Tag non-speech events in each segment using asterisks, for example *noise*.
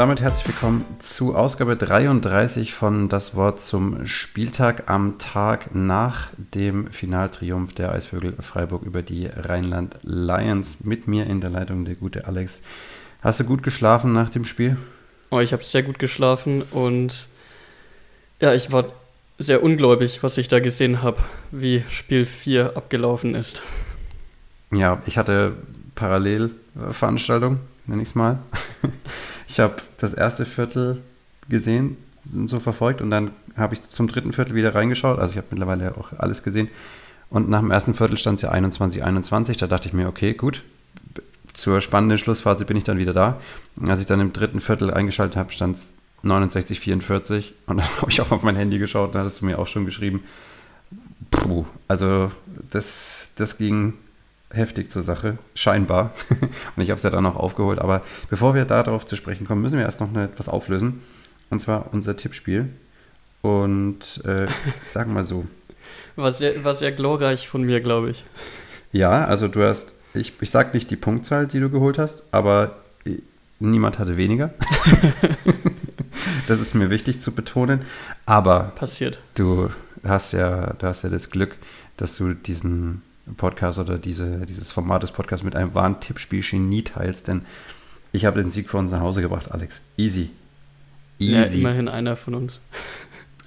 damit herzlich willkommen zu Ausgabe 33 von Das Wort zum Spieltag am Tag nach dem Finaltriumph der Eisvögel Freiburg über die Rheinland Lions. Mit mir in der Leitung der gute Alex. Hast du gut geschlafen nach dem Spiel? Oh, ich habe sehr gut geschlafen und ja, ich war sehr ungläubig, was ich da gesehen habe, wie Spiel 4 abgelaufen ist. Ja, ich hatte Parallelveranstaltung, nenne ich es mal. Ich habe das erste Viertel gesehen, so verfolgt und dann habe ich zum dritten Viertel wieder reingeschaut. Also ich habe mittlerweile auch alles gesehen. Und nach dem ersten Viertel stand es ja 21, 21. Da dachte ich mir, okay, gut. Zur spannenden Schlussphase bin ich dann wieder da. Und als ich dann im dritten Viertel eingeschaltet habe, stand es 69, 44. Und dann *laughs* habe ich auch auf mein Handy geschaut da hast du mir auch schon geschrieben. Puh, also das, das ging heftig zur Sache, scheinbar. *laughs* und ich habe es ja dann noch aufgeholt. Aber bevor wir darauf zu sprechen kommen, müssen wir erst noch etwas auflösen. Und zwar unser Tippspiel. Und äh, sagen mal so. War sehr, war sehr glorreich von mir, glaube ich. Ja, also du hast, ich, ich sage nicht die Punktzahl, die du geholt hast, aber niemand hatte weniger. *laughs* das ist mir wichtig zu betonen. Aber passiert. Du hast ja, du hast ja das Glück, dass du diesen Podcast oder diese, dieses Format des Podcasts mit einem wahren Tippspiel-Genie teilst, denn ich habe den Sieg für uns nach Hause gebracht, Alex. Easy. Easy. Ja, immerhin einer von uns.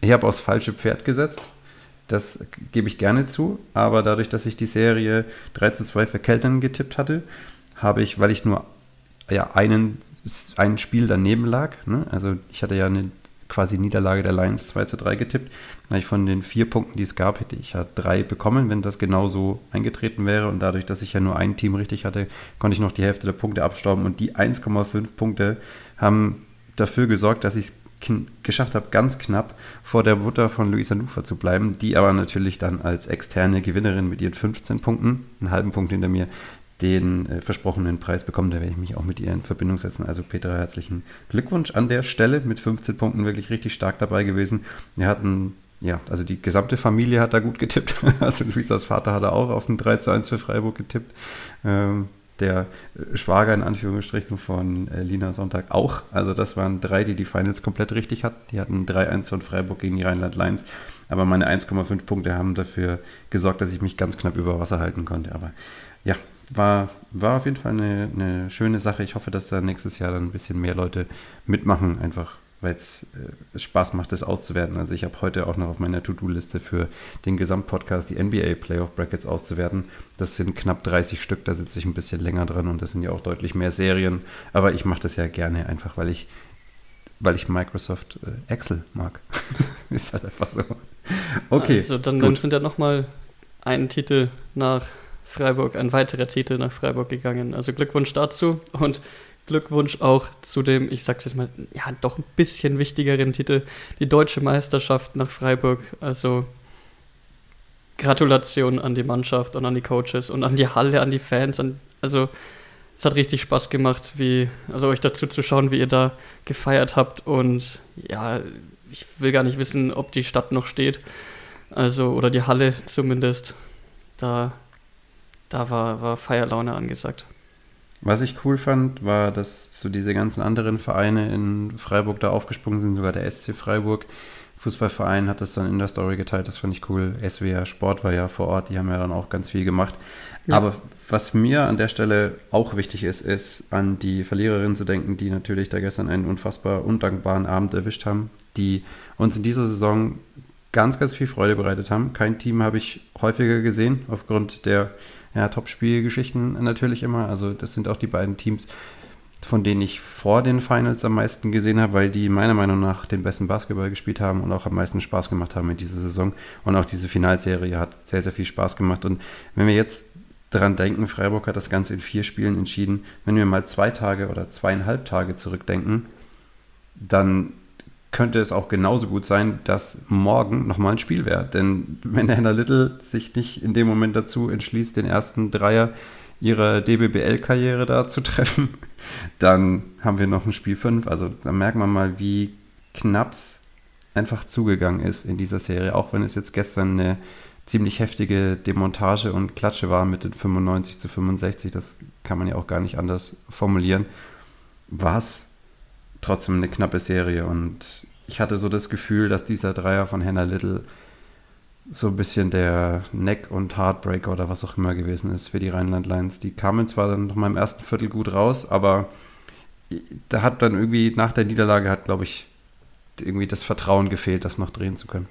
Ich habe aufs falsche Pferd gesetzt. Das gebe ich gerne zu. Aber dadurch, dass ich die Serie 3 zu 2 für Keltern getippt hatte, habe ich, weil ich nur ja, einen, ein Spiel daneben lag, ne? also ich hatte ja eine quasi Niederlage der Lions 2 zu 3 getippt. Von den vier Punkten, die es gab, hätte ich ja drei bekommen, wenn das genauso eingetreten wäre. Und dadurch, dass ich ja nur ein Team richtig hatte, konnte ich noch die Hälfte der Punkte abstauben. Und die 1,5 Punkte haben dafür gesorgt, dass ich es geschafft habe, ganz knapp vor der Mutter von Luisa Nufer zu bleiben, die aber natürlich dann als externe Gewinnerin mit ihren 15 Punkten, einen halben Punkt hinter mir, den äh, versprochenen Preis bekommen. Da werde ich mich auch mit ihr in Verbindung setzen. Also Petra, herzlichen Glückwunsch an der Stelle mit 15 Punkten wirklich richtig stark dabei gewesen. Wir hatten, ja, also die gesamte Familie hat da gut getippt. *laughs* Also Luisas Vater hat auch auf ein 3 zu 1 für Freiburg getippt. Ähm, der äh, Schwager in Anführungsstrichen von äh, Lina Sonntag auch. Also das waren drei, die die Finals komplett richtig hatten. Die hatten 3-1 von Freiburg gegen die Rheinland Lions. Aber meine 1,5 Punkte haben dafür gesorgt, dass ich mich ganz knapp über Wasser halten konnte. Aber ja, war, war auf jeden Fall eine, eine schöne Sache. Ich hoffe, dass da nächstes Jahr dann ein bisschen mehr Leute mitmachen, einfach weil es äh, Spaß macht, das auszuwerten. Also ich habe heute auch noch auf meiner To-Do-Liste für den Gesamtpodcast die NBA Playoff Brackets auszuwerten. Das sind knapp 30 Stück, da sitze ich ein bisschen länger dran und das sind ja auch deutlich mehr Serien. Aber ich mache das ja gerne einfach, weil ich, weil ich Microsoft äh, Excel mag. *laughs* Ist halt einfach so. Okay. Also dann, dann sind ja nochmal einen Titel nach Freiburg, ein weiterer Titel nach Freiburg gegangen. Also Glückwunsch dazu und Glückwunsch auch zu dem, ich sag's jetzt mal, ja, doch ein bisschen wichtigeren Titel, die deutsche Meisterschaft nach Freiburg. Also Gratulation an die Mannschaft und an die Coaches und an die Halle, an die Fans. An, also es hat richtig Spaß gemacht, wie, also euch dazu zu schauen, wie ihr da gefeiert habt. Und ja, ich will gar nicht wissen, ob die Stadt noch steht. Also, oder die Halle zumindest. Da da war, war Feierlaune angesagt. Was ich cool fand, war, dass so diese ganzen anderen Vereine in Freiburg da aufgesprungen sind, sogar der SC Freiburg. Fußballverein hat das dann in der Story geteilt, das fand ich cool. SWR Sport war ja vor Ort, die haben ja dann auch ganz viel gemacht. Ja. Aber was mir an der Stelle auch wichtig ist, ist an die Verliererin zu denken, die natürlich da gestern einen unfassbar undankbaren Abend erwischt haben, die uns in dieser Saison ganz, ganz viel Freude bereitet haben. Kein Team habe ich häufiger gesehen, aufgrund der ja, Top-Spielgeschichten natürlich immer. Also das sind auch die beiden Teams, von denen ich vor den Finals am meisten gesehen habe, weil die meiner Meinung nach den besten Basketball gespielt haben und auch am meisten Spaß gemacht haben in dieser Saison. Und auch diese Finalserie hat sehr, sehr viel Spaß gemacht. Und wenn wir jetzt daran denken, Freiburg hat das Ganze in vier Spielen entschieden, wenn wir mal zwei Tage oder zweieinhalb Tage zurückdenken, dann könnte es auch genauso gut sein, dass morgen nochmal ein Spiel wäre. Denn wenn Hannah Little sich nicht in dem Moment dazu entschließt, den ersten Dreier ihrer DBBL-Karriere da zu treffen, *laughs* dann haben wir noch ein Spiel 5. Also da merkt man mal, wie knapp es einfach zugegangen ist in dieser Serie. Auch wenn es jetzt gestern eine ziemlich heftige Demontage und Klatsche war mit den 95 zu 65, das kann man ja auch gar nicht anders formulieren, war es trotzdem eine knappe Serie und ich hatte so das Gefühl, dass dieser Dreier von Hannah Little so ein bisschen der Neck- und Heartbreaker oder was auch immer gewesen ist für die Rheinland Lions. Die kamen zwar dann noch mal im ersten Viertel gut raus, aber da hat dann irgendwie nach der Niederlage hat, glaube ich, irgendwie das Vertrauen gefehlt, das noch drehen zu können.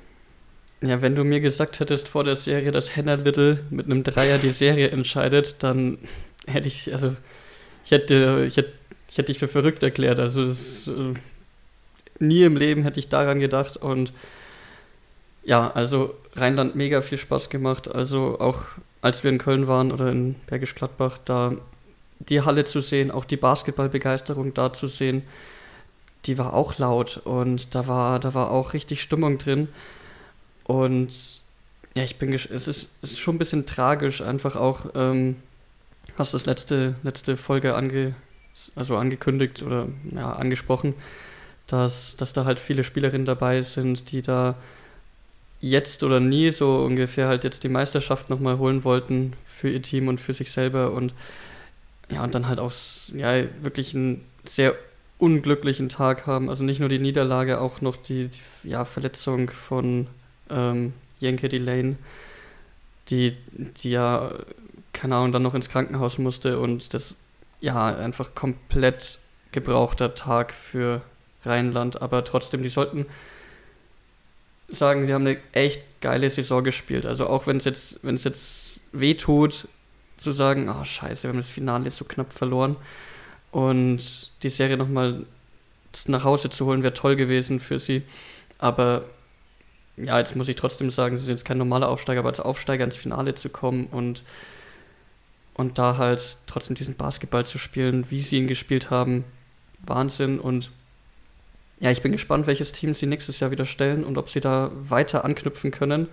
Ja, wenn du mir gesagt hättest vor der Serie, dass Hannah Little mit einem Dreier die Serie entscheidet, dann hätte ich, also ich hätte, ich hätte, ich hätte dich für verrückt erklärt. Also das, äh, nie im Leben hätte ich daran gedacht und ja, also Rheinland mega viel Spaß gemacht. Also auch als wir in Köln waren oder in Bergisch Gladbach, da die Halle zu sehen, auch die Basketballbegeisterung da zu sehen, die war auch laut und da war, da war auch richtig Stimmung drin. Und ja, ich bin, es ist, es ist schon ein bisschen tragisch, einfach auch, ähm, hast das letzte, letzte Folge ange, also angekündigt oder ja, angesprochen, dass, dass da halt viele Spielerinnen dabei sind, die da jetzt oder nie so ungefähr halt jetzt die Meisterschaft nochmal holen wollten für ihr Team und für sich selber und ja, und dann halt auch ja, wirklich einen sehr unglücklichen Tag haben. Also nicht nur die Niederlage, auch noch die, die ja, Verletzung von ähm, Jenke Delane, die, die ja, keine Ahnung, dann noch ins Krankenhaus musste und das ja einfach komplett gebrauchter Tag für Rheinland, aber trotzdem, die sollten sagen, sie haben eine echt geile Saison gespielt. Also auch wenn es jetzt, wenn es jetzt weh tut, zu sagen, ah oh, scheiße, wir haben das Finale so knapp verloren. Und die Serie nochmal nach Hause zu holen, wäre toll gewesen für sie. Aber ja, jetzt muss ich trotzdem sagen, sie sind jetzt kein normaler Aufsteiger, aber als Aufsteiger ins Finale zu kommen und, und da halt trotzdem diesen Basketball zu spielen, wie sie ihn gespielt haben, Wahnsinn. Und ja, ich bin gespannt, welches Team sie nächstes Jahr wieder stellen und ob sie da weiter anknüpfen können.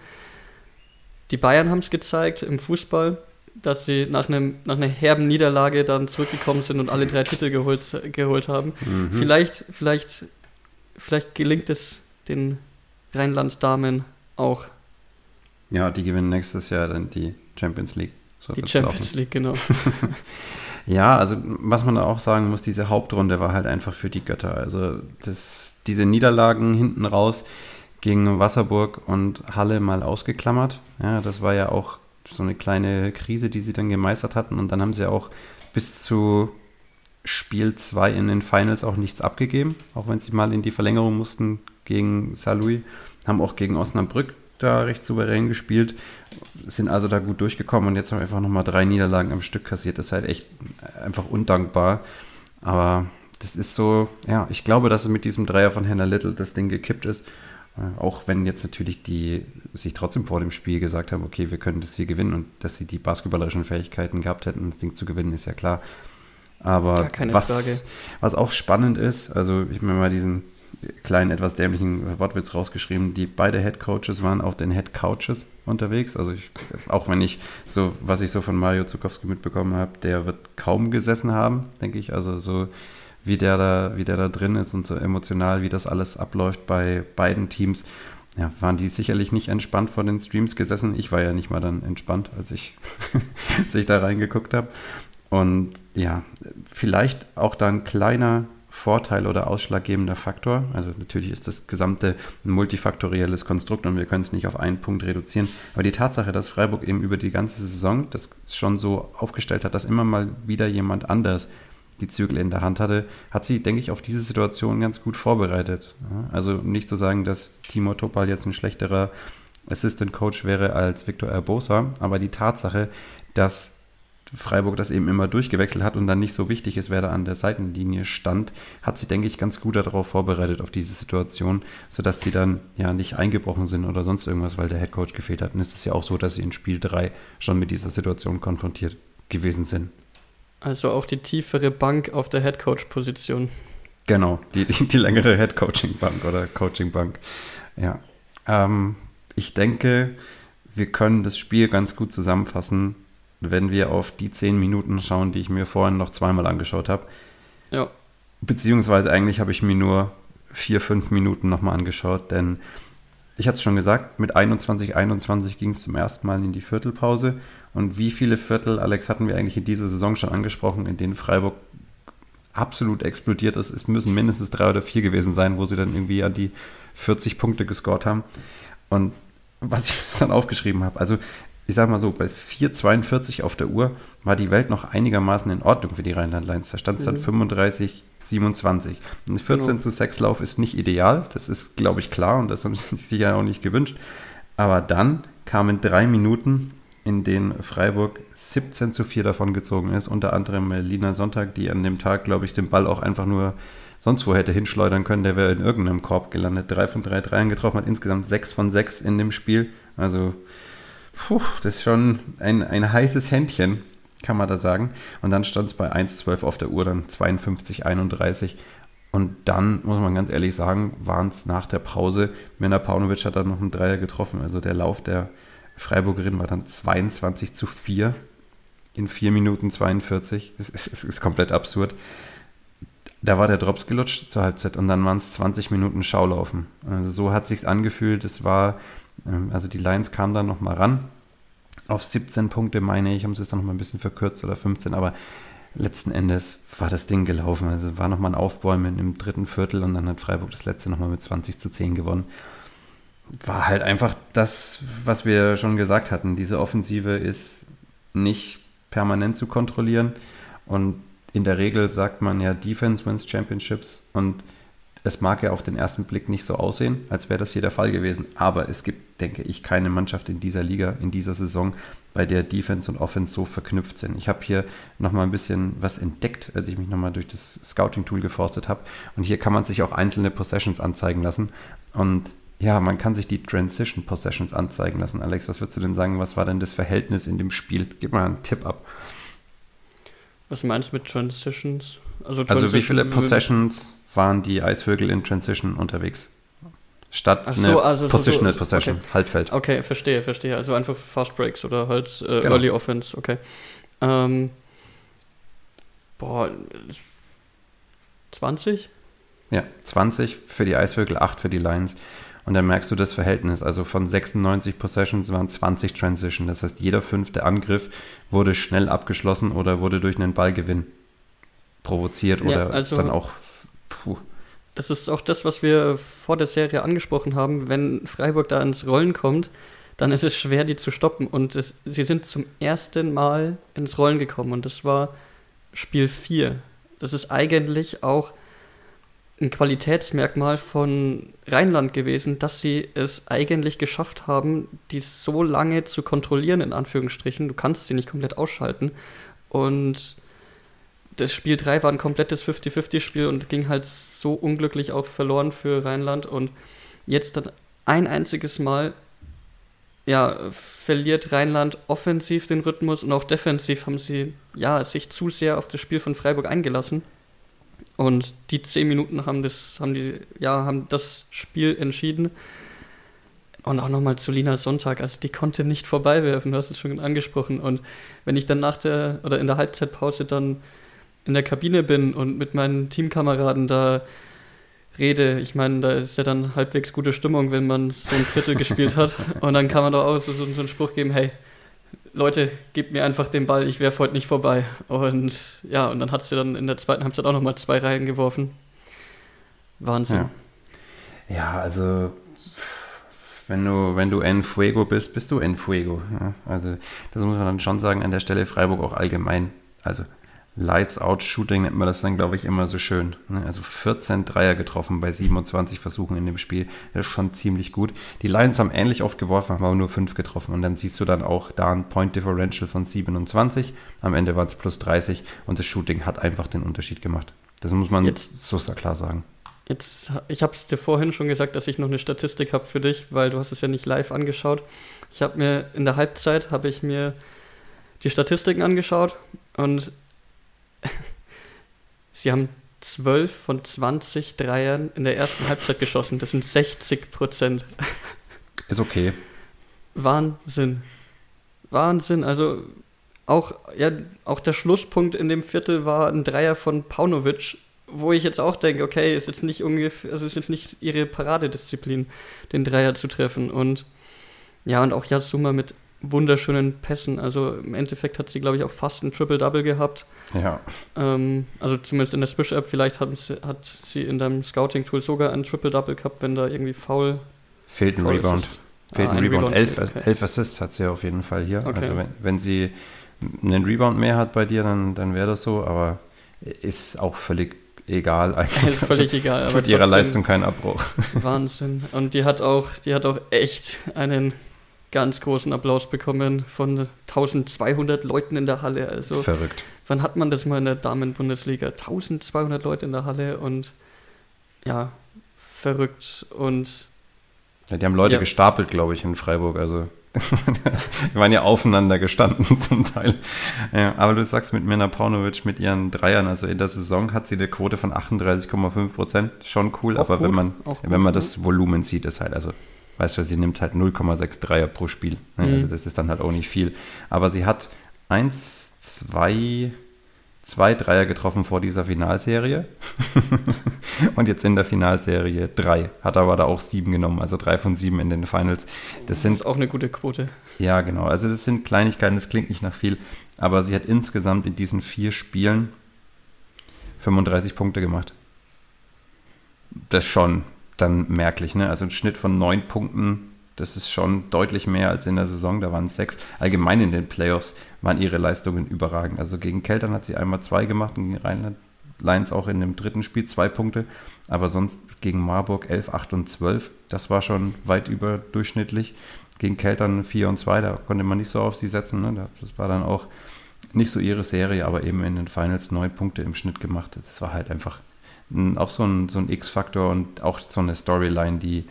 Die Bayern haben es gezeigt im Fußball, dass sie nach, einem, nach einer herben Niederlage dann zurückgekommen sind und alle drei Titel geholt, geholt haben. Mhm. Vielleicht, vielleicht, vielleicht gelingt es den Rheinland-Damen auch. Ja, die gewinnen nächstes Jahr dann die Champions League. So die Champions League, genau. *laughs* Ja, also was man da auch sagen muss, diese Hauptrunde war halt einfach für die Götter. Also das, diese Niederlagen hinten raus gegen Wasserburg und Halle mal ausgeklammert. Ja, das war ja auch so eine kleine Krise, die sie dann gemeistert hatten. Und dann haben sie auch bis zu Spiel 2 in den Finals auch nichts abgegeben, auch wenn sie mal in die Verlängerung mussten gegen Saarlouis. Haben auch gegen Osnabrück da recht souverän gespielt, sind also da gut durchgekommen und jetzt haben wir einfach nochmal drei Niederlagen am Stück kassiert. Das ist halt echt einfach undankbar. Aber das ist so, ja, ich glaube, dass es mit diesem Dreier von Hannah Little das Ding gekippt ist. Äh, auch wenn jetzt natürlich die sich trotzdem vor dem Spiel gesagt haben, okay, wir können das hier gewinnen und dass sie die basketballerischen Fähigkeiten gehabt hätten, das Ding zu gewinnen, ist ja klar. Aber was, was auch spannend ist, also ich habe mir mal diesen kleinen, etwas dämlichen Wortwitz rausgeschrieben. Die beide Head Coaches waren auf den Head Couches unterwegs. Also ich, auch wenn ich so, was ich so von Mario Zukowski mitbekommen habe, der wird kaum gesessen haben, denke ich. Also so wie der da, wie der da drin ist und so emotional, wie das alles abläuft bei beiden Teams. Ja, waren die sicherlich nicht entspannt vor den Streams gesessen. Ich war ja nicht mal dann entspannt, als ich, *laughs* als ich da reingeguckt habe. Und ja, vielleicht auch da ein kleiner Vorteil oder ausschlaggebender Faktor. Also natürlich ist das gesamte ein multifaktorielles Konstrukt und wir können es nicht auf einen Punkt reduzieren. Aber die Tatsache, dass Freiburg eben über die ganze Saison das schon so aufgestellt hat, dass immer mal wieder jemand anders die Zügel in der Hand hatte, hat sie, denke ich, auf diese Situation ganz gut vorbereitet. Also nicht zu sagen, dass Timo Topal jetzt ein schlechterer Assistant Coach wäre als Victor Erbosa, aber die Tatsache, dass Freiburg das eben immer durchgewechselt hat und dann nicht so wichtig ist, wer da an der Seitenlinie stand, hat sie, denke ich, ganz gut darauf vorbereitet, auf diese Situation, sodass sie dann ja nicht eingebrochen sind oder sonst irgendwas, weil der Headcoach gefehlt hat. Und es ist ja auch so, dass sie in Spiel 3 schon mit dieser Situation konfrontiert gewesen sind. Also auch die tiefere Bank auf der Headcoach-Position. Genau, die, die, die längere Headcoaching-Bank oder Coaching-Bank. Ja. Ähm, ich denke, wir können das Spiel ganz gut zusammenfassen wenn wir auf die zehn Minuten schauen, die ich mir vorhin noch zweimal angeschaut habe. Ja. Beziehungsweise eigentlich habe ich mir nur vier, fünf Minuten nochmal angeschaut, denn ich hatte es schon gesagt, mit 21, 21 ging es zum ersten Mal in die Viertelpause. Und wie viele Viertel, Alex, hatten wir eigentlich in dieser Saison schon angesprochen, in denen Freiburg absolut explodiert ist. Es müssen mindestens drei oder vier gewesen sein, wo sie dann irgendwie an die 40 Punkte gescored haben. Und was ich *laughs* dann aufgeschrieben habe, also ich sag mal so, bei 4,42 auf der Uhr war die Welt noch einigermaßen in Ordnung für die Rheinland Lions. Da stand es dann mhm. 35, 27. Ein 14 genau. zu 6 Lauf ist nicht ideal, das ist, glaube ich, klar und das haben *laughs* sie sich sicher auch nicht gewünscht. Aber dann kamen drei Minuten, in denen Freiburg 17 zu 4 davon gezogen ist, unter anderem Lina Sonntag, die an dem Tag, glaube ich, den Ball auch einfach nur sonst wo hätte hinschleudern können, der wäre in irgendeinem Korb gelandet. Drei von drei Dreiern getroffen, hat insgesamt sechs von sechs in dem Spiel. Also puh, das ist schon ein, ein heißes Händchen, kann man da sagen. Und dann stand es bei 1,12 auf der Uhr, dann 52, 31. Und dann, muss man ganz ehrlich sagen, waren es nach der Pause, Mirna Paunovic hat dann noch einen Dreier getroffen. Also der Lauf der Freiburgerin war dann 22 zu 4 in 4 Minuten 42. Es ist, ist, ist, komplett absurd. Da war der Drops gelutscht zur Halbzeit und dann waren es 20 Minuten Schaulaufen. Also so hat sich's angefühlt. Es war also die Lions kamen dann nochmal ran. Auf 17 Punkte, meine ich, haben sie es dann nochmal ein bisschen verkürzt oder 15, aber letzten Endes war das Ding gelaufen. Also war nochmal ein Aufbäumen im dritten Viertel und dann hat Freiburg das letzte nochmal mit 20 zu 10 gewonnen. War halt einfach das, was wir schon gesagt hatten. Diese Offensive ist nicht permanent zu kontrollieren und in der Regel sagt man ja Defense wins Championships und es mag ja auf den ersten Blick nicht so aussehen, als wäre das hier der Fall gewesen, aber es gibt, denke ich, keine Mannschaft in dieser Liga, in dieser Saison, bei der Defense und Offense so verknüpft sind. Ich habe hier nochmal ein bisschen was entdeckt, als ich mich nochmal durch das Scouting-Tool geforstet habe. Und hier kann man sich auch einzelne Possessions anzeigen lassen. Und ja, man kann sich die Transition Possessions anzeigen lassen. Alex, was würdest du denn sagen, was war denn das Verhältnis in dem Spiel? Gib mal einen Tipp ab. Was meinst du mit Transitions? Also, Transition also wie viele Possessions waren die Eisvögel in Transition unterwegs. Statt so, also Positional so, so, Possession, okay. Halbfeld. Okay, verstehe, verstehe. Also einfach Fast Breaks oder halt äh, genau. Early Offense, okay. Ähm, boah, 20? Ja, 20 für die Eisvögel, 8 für die Lions. Und dann merkst du das Verhältnis. Also von 96 Possessions waren 20 Transition. Das heißt, jeder fünfte Angriff wurde schnell abgeschlossen oder wurde durch einen Ballgewinn provoziert oder ja, also dann auch Puh. Das ist auch das, was wir vor der Serie angesprochen haben. Wenn Freiburg da ins Rollen kommt, dann ist es schwer, die zu stoppen. Und es, sie sind zum ersten Mal ins Rollen gekommen. Und das war Spiel 4. Das ist eigentlich auch ein Qualitätsmerkmal von Rheinland gewesen, dass sie es eigentlich geschafft haben, die so lange zu kontrollieren, in Anführungsstrichen. Du kannst sie nicht komplett ausschalten. Und das Spiel 3 war ein komplettes 50-50-Spiel und ging halt so unglücklich auch verloren für Rheinland. Und jetzt dann ein einziges Mal ja, verliert Rheinland offensiv den Rhythmus und auch defensiv haben sie ja, sich zu sehr auf das Spiel von Freiburg eingelassen. Und die zehn Minuten haben das, haben die, ja, haben das Spiel entschieden. Und auch nochmal zu Lina Sonntag, also die konnte nicht vorbeiwerfen, du hast es schon angesprochen. Und wenn ich dann nach der oder in der Halbzeitpause dann in der Kabine bin und mit meinen Teamkameraden da rede, ich meine, da ist ja dann halbwegs gute Stimmung, wenn man so ein Viertel gespielt hat. *laughs* Und dann kann man doch auch so, so, einen Spruch geben, hey, Leute, gebt mir einfach den Ball, ich werfe heute nicht vorbei. Und ja, und dann hat sie dann in der zweiten Halbzeit auch nochmal zwei Reihen geworfen. Wahnsinn. Ja, ja also wenn du, wenn du en fuego bist, bist du en fuego. Ja, also das muss man dann schon sagen, an der Stelle Freiburg auch allgemein. Also Lights-Out-Shooting nennt man das dann, glaube ich, immer so schön. Ne? Also 14 Dreier getroffen bei 27 Versuchen in dem Spiel. Das ist schon ziemlich gut. Die Lions haben ähnlich oft geworfen, haben aber nur 5 getroffen. Und dann siehst du dann auch da ein Point Differential von 27. Am Ende waren es plus 30 und das Shooting hat einfach den Unterschied gemacht. Das muss man jetzt, so klar sagen. Jetzt, ich habe es dir vorhin schon gesagt, dass ich noch eine Statistik habe für dich, weil du hast es ja nicht live angeschaut. Ich habe mir in der Halbzeit habe ich mir die Statistiken angeschaut und Sie haben 12 von 20 Dreiern in der ersten Halbzeit geschossen. Das sind 60 Prozent. Ist okay. Wahnsinn. Wahnsinn. Also auch, ja, auch der Schlusspunkt in dem Viertel war ein Dreier von Paunovic, wo ich jetzt auch denke, okay, ist jetzt nicht ungefähr, also ist jetzt nicht ihre Paradedisziplin, den Dreier zu treffen. Und ja, und auch Yasuma mit wunderschönen Pässen. Also im Endeffekt hat sie, glaube ich, auch fast ein Triple-Double gehabt. Ja. Ähm, also zumindest in der Swish-App. Vielleicht hat sie, hat sie in deinem Scouting-Tool sogar ein Triple-Double gehabt, wenn da irgendwie faul. Fehlt ein faul Rebound. ist. Fehlt Ah, ein Rebound. Rebound elf, okay. elf Assists hat sie auf jeden Fall hier. Okay. Also wenn, wenn sie einen Rebound mehr hat bei dir, dann, dann wäre das so, aber ist auch völlig egal eigentlich. Ist völlig egal. Also, Aber tut ihrer Leistung keinen Abbruch. Wahnsinn. Und die hat auch, die hat auch echt einen ganz großen Applaus bekommen von 1200 Leuten in der Halle. Also Verrückt. wann hat man das mal in der Damen-Bundesliga? 1200 Leute in der Halle und ja, verrückt. Und Ja, die haben Leute Ja. gestapelt, glaube ich, in Freiburg. Also *laughs* die waren ja aufeinander gestanden *laughs* zum Teil. Ja, aber du sagst mit Mirna Paunovic mit ihren Dreiern, also in der Saison hat sie eine Quote von 38,5 Prozent. Schon cool, Auch aber wenn gut, man, auch gut, wenn man das Volumen sieht, ist halt, also weißt du, sie nimmt halt 0,6 Dreier pro Spiel. Ne? Mhm. Also das ist dann halt auch nicht viel. Aber sie hat eins, zwei, zwei Dreier getroffen vor dieser Finalserie. *laughs* Und jetzt in der Finalserie drei. Hat aber da auch sieben genommen, also drei von sieben in den Finals. Das das sind ist auch eine gute Quote. ja, genau. Also das sind Kleinigkeiten, das klingt nicht nach viel, aber sie hat insgesamt in diesen vier Spielen 35 Punkte gemacht. Das schon dann merklich, ne? Also ein Schnitt von neun Punkten, das ist schon deutlich mehr als in der Saison, da waren es sechs. Allgemein in den Playoffs waren ihre Leistungen überragend. Also gegen Keltern hat sie einmal zwei gemacht und gegen Rheinland Lions auch in dem dritten Spiel zwei Punkte, aber sonst gegen Marburg 11, 8 und 12, das war schon weit überdurchschnittlich. Gegen Keltern 4 und 2, da konnte man nicht so auf sie setzen. Ne? Das war dann auch nicht so ihre Serie, aber eben in den Finals neun Punkte im Schnitt gemacht. Das war halt einfach ein, auch so ein, so ein X-Faktor und auch so eine Storyline, die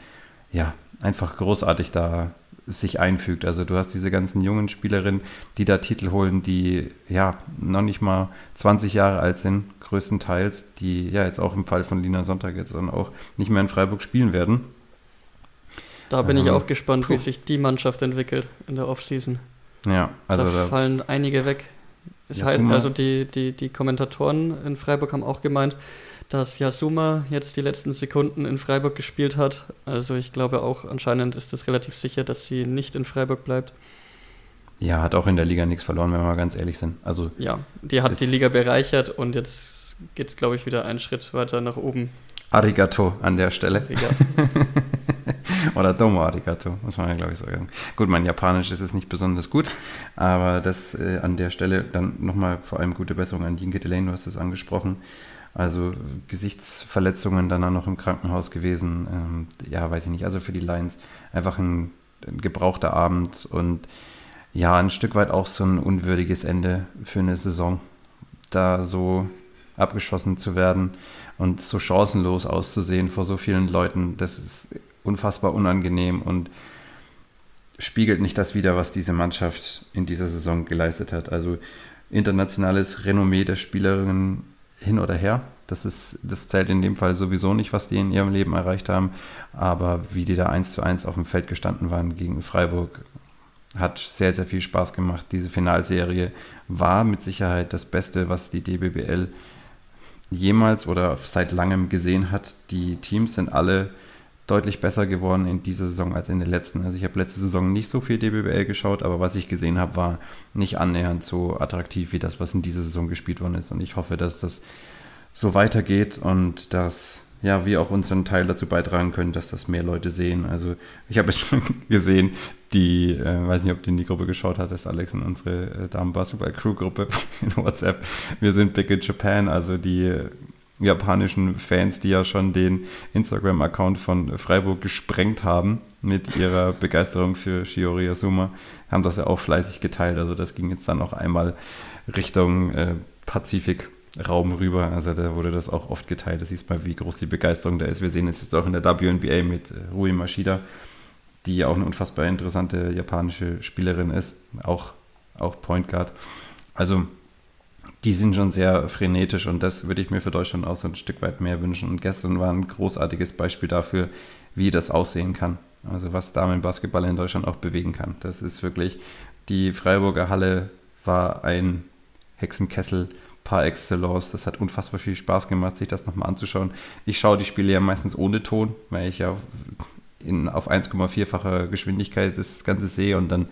ja einfach großartig da sich einfügt. Also du hast diese ganzen jungen Spielerinnen, die da Titel holen, die ja noch nicht mal 20 Jahre alt sind, größtenteils, die ja jetzt auch im Fall von Lina Sonntag jetzt dann auch nicht mehr in Freiburg spielen werden. Da bin ich Ähm, auch gespannt, puh. wie sich die Mannschaft entwickelt in der Offseason. Ja, also da da, fallen einige weg. Es heißt, also die, die, die Kommentatoren in Freiburg haben auch gemeint, dass Yasuma jetzt die letzten Sekunden in Freiburg gespielt hat. Also ich glaube auch anscheinend ist es relativ sicher, dass sie nicht in Freiburg bleibt. ja, hat auch in der Liga nichts verloren, wenn wir mal ganz ehrlich sind. Also Ja, die hat die Liga bereichert und jetzt geht es, glaube ich, wieder einen Schritt weiter nach oben. Arigato an der Stelle. Liga. *laughs* Oder Domo Arigato, muss man ja, glaube ich, sagen. Gut, mein Japanisch ist es nicht besonders gut, aber das äh, an der Stelle dann nochmal vor allem gute Besserung an Dinke Delane, du hast es angesprochen. Also Gesichtsverletzungen dann auch noch im Krankenhaus gewesen. Ähm, ja, weiß ich nicht. Also für die Lions einfach ein, ein gebrauchter Abend und ja, ein Stück weit auch so ein unwürdiges Ende für eine Saison. Da so abgeschossen zu werden und so chancenlos auszusehen vor so vielen Leuten, das ist unfassbar unangenehm und spiegelt nicht das wider, was diese Mannschaft in dieser Saison geleistet hat. Also internationales Renommee der Spielerinnen hin oder her. Das, ist, das zählt in dem Fall sowieso nicht, was die in ihrem Leben erreicht haben. Aber wie die da eins zu eins auf dem Feld gestanden waren gegen Freiburg, hat sehr, sehr viel Spaß gemacht. Diese Finalserie war mit Sicherheit das Beste, was die DBBL jemals oder seit langem gesehen hat. Die Teams sind alle deutlich besser geworden in dieser Saison als in der letzten. Also ich habe letzte Saison nicht so viel DBBL geschaut, aber was ich gesehen habe, war nicht annähernd so attraktiv wie das, was in dieser Saison gespielt worden ist. Und ich hoffe, dass das so weitergeht und dass ja, wir auch unseren Teil dazu beitragen können, dass das mehr Leute sehen. Also ich habe es *laughs* schon gesehen, die, äh, weiß nicht, ob du in die Gruppe geschaut hattest, Alex, in unsere äh, Damen-Basketball-Crew-Gruppe *laughs* in WhatsApp. Wir sind Big in Japan, also die japanischen Fans, die ja schon den Instagram-Account von Freiburg gesprengt haben mit ihrer Begeisterung für Shiori Yasuma, haben das ja auch fleißig geteilt. Also das ging jetzt dann auch einmal Richtung äh, Pazifikraum rüber. Also da wurde das auch oft geteilt. Da siehst mal, wie groß die Begeisterung da ist. Wir sehen es jetzt auch in der WNBA mit äh, Rui Mashida, die ja auch eine unfassbar interessante japanische Spielerin ist. Auch, auch Point Guard. Also die sind schon sehr frenetisch und das würde ich mir für Deutschland auch so ein Stück weit mehr wünschen. Und gestern war ein großartiges Beispiel dafür, wie das aussehen kann. Also was Damenbasketball in Deutschland auch bewegen kann. Das ist wirklich, die Freiburger Halle war ein Hexenkessel par excellence. Das hat unfassbar viel Spaß gemacht, sich das nochmal anzuschauen. Ich schaue die Spiele ja meistens ohne Ton, weil ich ja in, auf 1,4-facher Geschwindigkeit das Ganze sehe und dann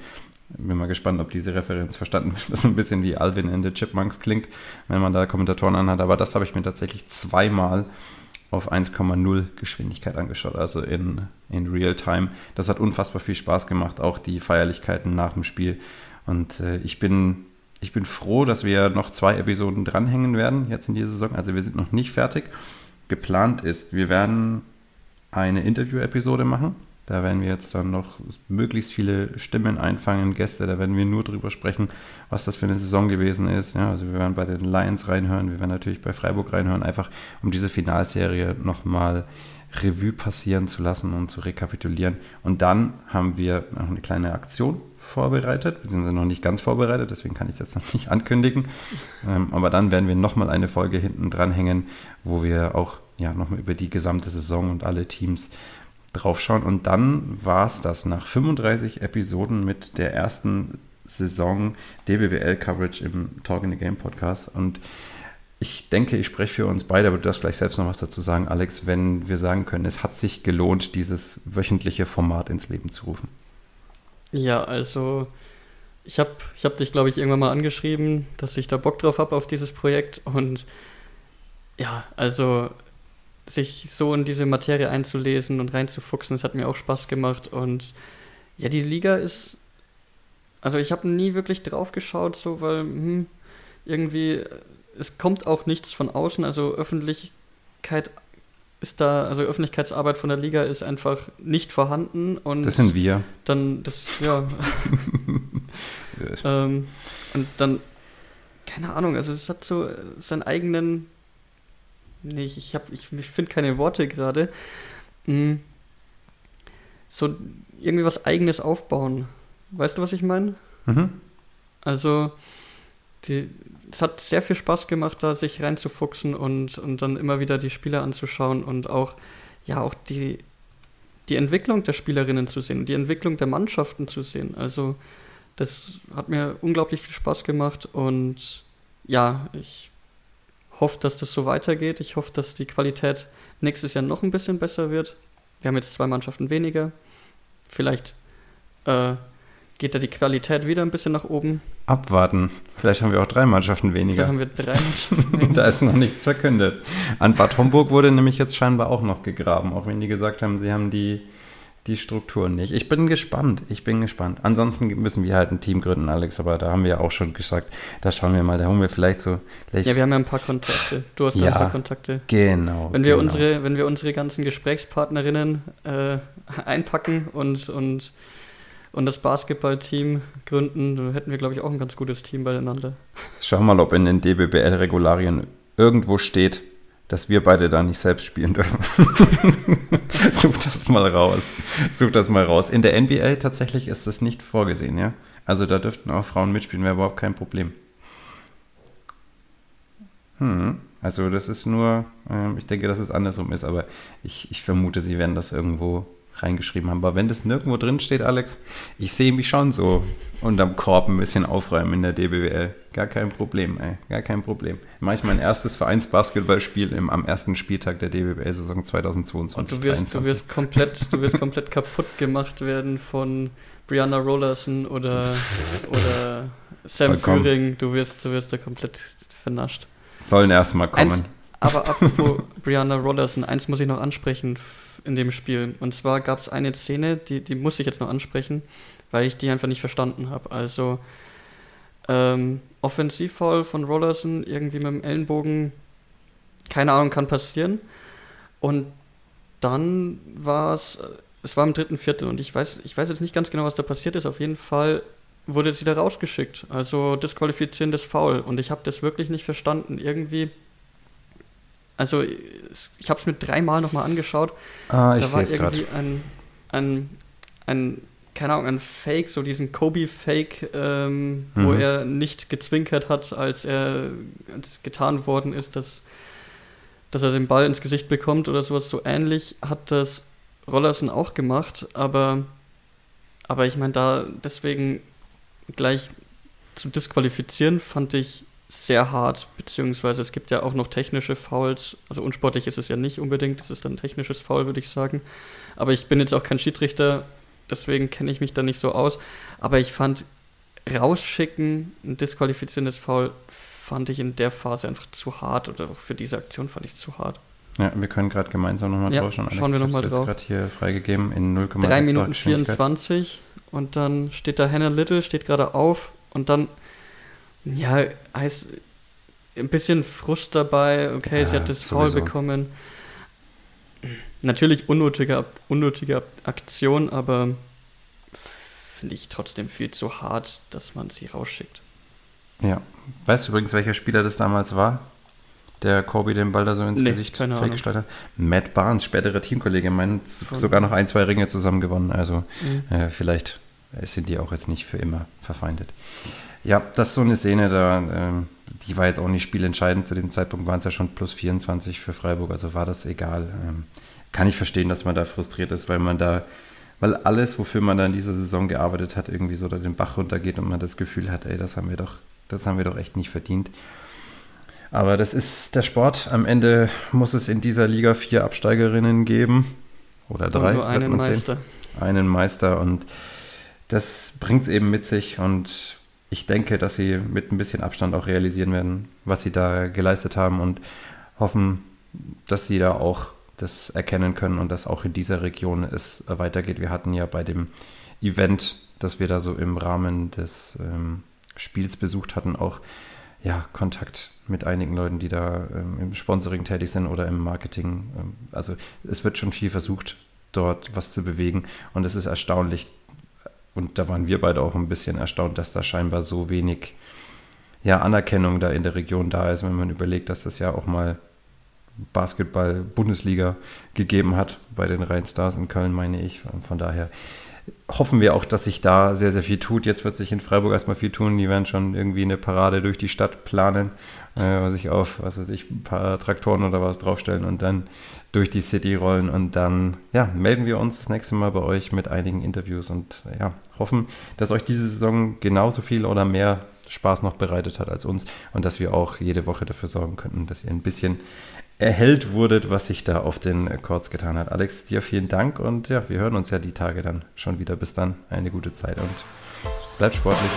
Bin mal gespannt, ob diese Referenz verstanden wird. Das ist ein bisschen wie Alvin in the Chipmunks klingt, wenn man da Kommentatoren anhat. Aber das habe ich mir tatsächlich zweimal auf 1,0 Geschwindigkeit angeschaut, also in, in Real Time. Das hat unfassbar viel Spaß gemacht, auch die Feierlichkeiten nach dem Spiel. Und äh, ich, bin, ich bin froh, dass wir noch zwei Episoden dranhängen werden jetzt in dieser Saison. Also wir sind noch nicht fertig. Geplant ist, wir werden eine Interview-Episode machen da werden wir jetzt dann noch möglichst viele Stimmen einfangen, Gäste, da werden wir nur drüber sprechen, was das für eine Saison gewesen ist. Ja, also wir werden bei den Lions reinhören, wir werden natürlich bei Freiburg reinhören, einfach um diese Finalserie nochmal Revue passieren zu lassen und zu rekapitulieren. Und dann haben wir noch eine kleine Aktion vorbereitet, beziehungsweise noch nicht ganz vorbereitet, deswegen kann ich das noch nicht ankündigen. Ähm, aber dann werden wir nochmal eine Folge hinten dran hängen, wo wir auch ja, nochmal über die gesamte Saison und alle Teams draufschauen. Und dann war es das nach 35 Episoden mit der ersten Saison DBBL-Coverage im Talk in the Game Podcast. Und ich denke, ich spreche für uns beide, aber du darfst gleich selbst noch was dazu sagen, Alex, wenn wir sagen können, es hat sich gelohnt, dieses wöchentliche Format ins Leben zu rufen. Ja, also ich habe ich hab dich, glaube ich, irgendwann mal angeschrieben, dass ich da Bock drauf habe auf dieses Projekt. Und ja, also sich so in diese Materie einzulesen und reinzufuchsen, das hat mir auch Spaß gemacht. Und ja, die Liga ist. Also ich habe nie wirklich drauf geschaut, so weil hm, irgendwie es kommt auch nichts von außen. Also Öffentlichkeit ist da, also Öffentlichkeitsarbeit von der Liga ist einfach nicht vorhanden. Und das sind wir. Dann das, ja. *laughs* ähm, und dann, keine Ahnung, also es hat so seinen eigenen nee, ich, ich, ich, ich finde keine Worte gerade. Hm. So irgendwie was Eigenes aufbauen. Weißt du, was ich meine? Mhm. Also, die, es hat sehr viel Spaß gemacht, da sich reinzufuchsen und, und dann immer wieder die Spieler anzuschauen und auch, ja, auch die, die Entwicklung der Spielerinnen zu sehen, die Entwicklung der Mannschaften zu sehen. Also, das hat mir unglaublich viel Spaß gemacht und ja, ich hoffe, dass das so weitergeht. Ich hoffe, dass die Qualität nächstes Jahr noch ein bisschen besser wird. Wir haben jetzt zwei Mannschaften weniger. Vielleicht äh, geht da die Qualität wieder ein bisschen nach oben. Abwarten. Vielleicht haben wir auch drei Mannschaften weniger. Da haben wir drei *laughs* Mannschaften *laughs* weniger. da ist noch nichts verkündet. An Bad Homburg wurde nämlich jetzt scheinbar auch noch gegraben, auch wenn die gesagt haben, sie haben die die Strukturen nicht. Ich bin gespannt. Ich bin gespannt. Ansonsten müssen wir halt ein Team gründen, Alex, aber da haben wir ja auch schon gesagt, da schauen wir mal, da holen wir vielleicht so. Vielleicht ja, wir haben ja ein paar Kontakte. Du hast ja, ein paar Kontakte. Genau. Wenn wir, genau. Unsere, wenn wir unsere ganzen Gesprächspartnerinnen äh, *laughs* einpacken und, und, und das Basketballteam gründen, dann hätten wir, glaube ich, auch ein ganz gutes Team beieinander. Schau mal, ob in den DBBL-Regularien irgendwo steht, dass wir beide da nicht selbst spielen dürfen. *laughs* Such das mal raus. Such das mal raus. In der NBA tatsächlich ist das nicht vorgesehen, ja. Also da dürften auch Frauen mitspielen, wäre überhaupt kein Problem. Hm. Also das ist nur, äh, ich denke, dass es andersrum ist, aber ich, ich vermute, sie werden das irgendwo reingeschrieben haben. Aber wenn das nirgendwo drin steht, Alex, ich sehe mich schon so unterm Korb ein bisschen aufräumen in der DBWL. Gar kein Problem, ey. Gar kein Problem. Mache ich mein erstes Vereinsbasketballspiel im, am ersten Spieltag der DBWL-Saison 2022. Und du wirst, du wirst komplett, du wirst *laughs* komplett kaputt gemacht werden von Brianna Rollerson oder, oder Sam Führing. Du wirst, du wirst da komplett vernascht. Sollen erstmal kommen. Eins, aber *laughs* apropos Brianna Rollerson, eins muss ich noch ansprechen in dem Spiel. Und zwar gab es eine Szene, die, die muss ich jetzt noch ansprechen, weil ich die einfach nicht verstanden habe. Also ähm, Offensivfoul von Rollerson irgendwie mit dem Ellenbogen, keine Ahnung, kann passieren. Und dann war es, es war im dritten Viertel und ich weiß, ich weiß jetzt nicht ganz genau, was da passiert ist. Auf jeden Fall wurde sie da rausgeschickt. Also disqualifizierendes Foul. Und ich habe das wirklich nicht verstanden. Irgendwie also ich habe es mir dreimal nochmal angeschaut. Ah, ich da war irgendwie ein, ein, ein, keine Ahnung, ein Fake, so diesen Kobe-Fake, ähm, mhm. wo er nicht gezwinkert hat, als er als getan worden ist, dass, dass er den Ball ins Gesicht bekommt oder sowas. So ähnlich hat das Rollerson auch gemacht, aber, aber ich meine, da deswegen gleich zu disqualifizieren, fand ich sehr hart, beziehungsweise es gibt ja auch noch technische Fouls. Also unsportlich ist es ja nicht unbedingt, es ist dann ein technisches Foul, würde ich sagen. Aber ich bin jetzt auch kein Schiedsrichter, deswegen kenne ich mich da nicht so aus. Aber ich fand rausschicken, ein disqualifizierendes Foul, fand ich in der Phase einfach zu hart oder auch für diese Aktion fand ich es zu hart. Ja, wir können gerade gemeinsam nochmal Ja, drauf schauen. schauen wir noch mal ich hab's drauf. jetzt gerade hier freigegeben in 0,6 3 Minuten Geschwindigkeit. 24 und dann steht da Hannah Little, steht gerade auf und dann, ja, heißt ein bisschen Frust dabei, okay, Ja, sie hat das Foul bekommen. Natürlich unnötige, unnötige Aktion, aber finde ich trotzdem viel zu hart, dass man sie rausschickt. Ja. Weißt du übrigens, welcher Spieler das damals war? Der Kobe den Ball da so ins Nee, Gesicht geschleudert hat? Matt Barnes, späterer Teamkollege, meint sogar noch ein, zwei Ringe zusammen gewonnen. Also Mhm. äh, vielleicht sind die auch jetzt nicht für immer verfeindet. Ja, das ist so eine Szene, da, ähm, die war jetzt auch nicht spielentscheidend. Zu dem Zeitpunkt waren es ja schon plus 24 für Freiburg, also war das egal. Ähm, kann ich verstehen, dass man da frustriert ist, weil man da, weil alles, wofür man da in dieser Saison gearbeitet hat, irgendwie so da den Bach runtergeht und man das Gefühl hat, ey, das haben wir doch, das haben wir doch echt nicht verdient. Aber das ist der Sport. Am Ende muss es in dieser Liga vier Absteigerinnen geben. Oder drei. und nur einen sehen Meister. einen Meister und das bringt es eben mit sich und ich denke, dass sie mit ein bisschen Abstand auch realisieren werden, was sie da geleistet haben und hoffen, dass sie da auch das erkennen können und dass auch in dieser Region es weitergeht. Wir hatten ja bei dem Event, das wir da so im Rahmen des ähm, Spiels besucht hatten, auch ja, Kontakt mit einigen Leuten, die da ähm, im Sponsoring tätig sind oder im Marketing. Ähm, also es wird schon viel versucht, dort was zu bewegen. Und es ist erstaunlich, und da waren wir beide auch ein bisschen erstaunt, dass da scheinbar so wenig ja, Anerkennung da in der Region da ist, wenn man überlegt, dass das ja auch mal Basketball-Bundesliga gegeben hat bei den Rheinstars in Köln, meine ich. Von daher hoffen wir auch, dass sich da sehr, sehr viel tut. Jetzt wird sich in Freiburg erstmal viel tun. Die werden schon irgendwie eine Parade durch die Stadt planen, äh, sich auf, was weiß ich, ein paar Traktoren oder was draufstellen und dann durch die City rollen. Und dann, ja, melden wir uns das nächste Mal bei euch mit einigen Interviews und ja, hoffen, dass euch diese Saison genauso viel oder mehr Spaß noch bereitet hat als uns und dass wir auch jede Woche dafür sorgen könnten, dass ihr ein bisschen erhellt wurdet, was sich da auf den Chords getan hat. Alex, dir vielen Dank und ja, wir hören uns ja die Tage dann schon wieder. Bis dann, eine gute Zeit und bleibt sportlich.